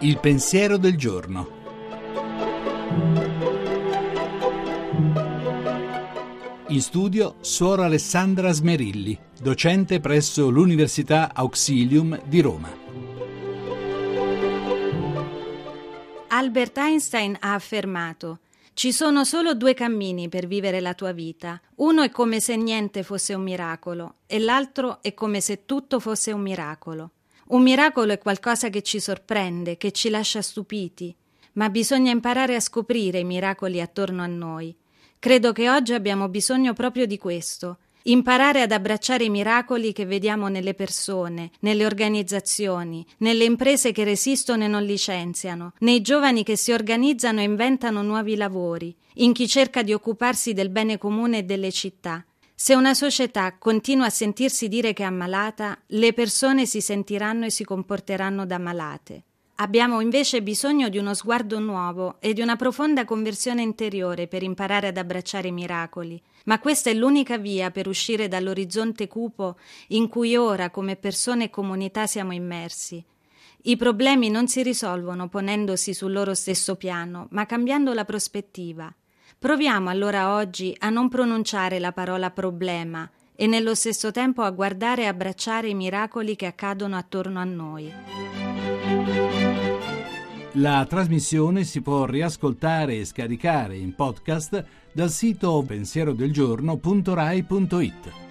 Il pensiero del giorno. In studio Suor Alessandra Smerilli, docente presso l'Università Auxilium di Roma. Albert Einstein ha affermato ci sono solo due cammini per vivere la tua vita. Uno è come se niente fosse un miracolo e l'altro è come se tutto fosse un miracolo. Un miracolo è qualcosa che ci sorprende, che ci lascia stupiti, ma bisogna imparare a scoprire i miracoli attorno a noi. Credo che oggi abbiamo bisogno proprio di questo, imparare ad abbracciare i miracoli che vediamo nelle persone, nelle organizzazioni, nelle imprese che resistono e non licenziano, nei giovani che si organizzano e inventano nuovi lavori, in chi cerca di occuparsi del bene comune e delle città. Se una società continua a sentirsi dire che è ammalata, le persone si sentiranno e si comporteranno da malate. Abbiamo invece bisogno di uno sguardo nuovo e di una profonda conversione interiore per imparare ad abbracciare i miracoli, ma questa è l'unica via per uscire dall'orizzonte cupo in cui ora come persone e comunità siamo immersi. I problemi non si risolvono ponendosi sul loro stesso piano, ma cambiando la prospettiva. Proviamo allora oggi a non pronunciare la parola problema e nello stesso tempo a guardare e abbracciare i miracoli che accadono attorno a noi. La trasmissione si può riascoltare e scaricare in podcast dal sito pensierodelgiorno.rai.it.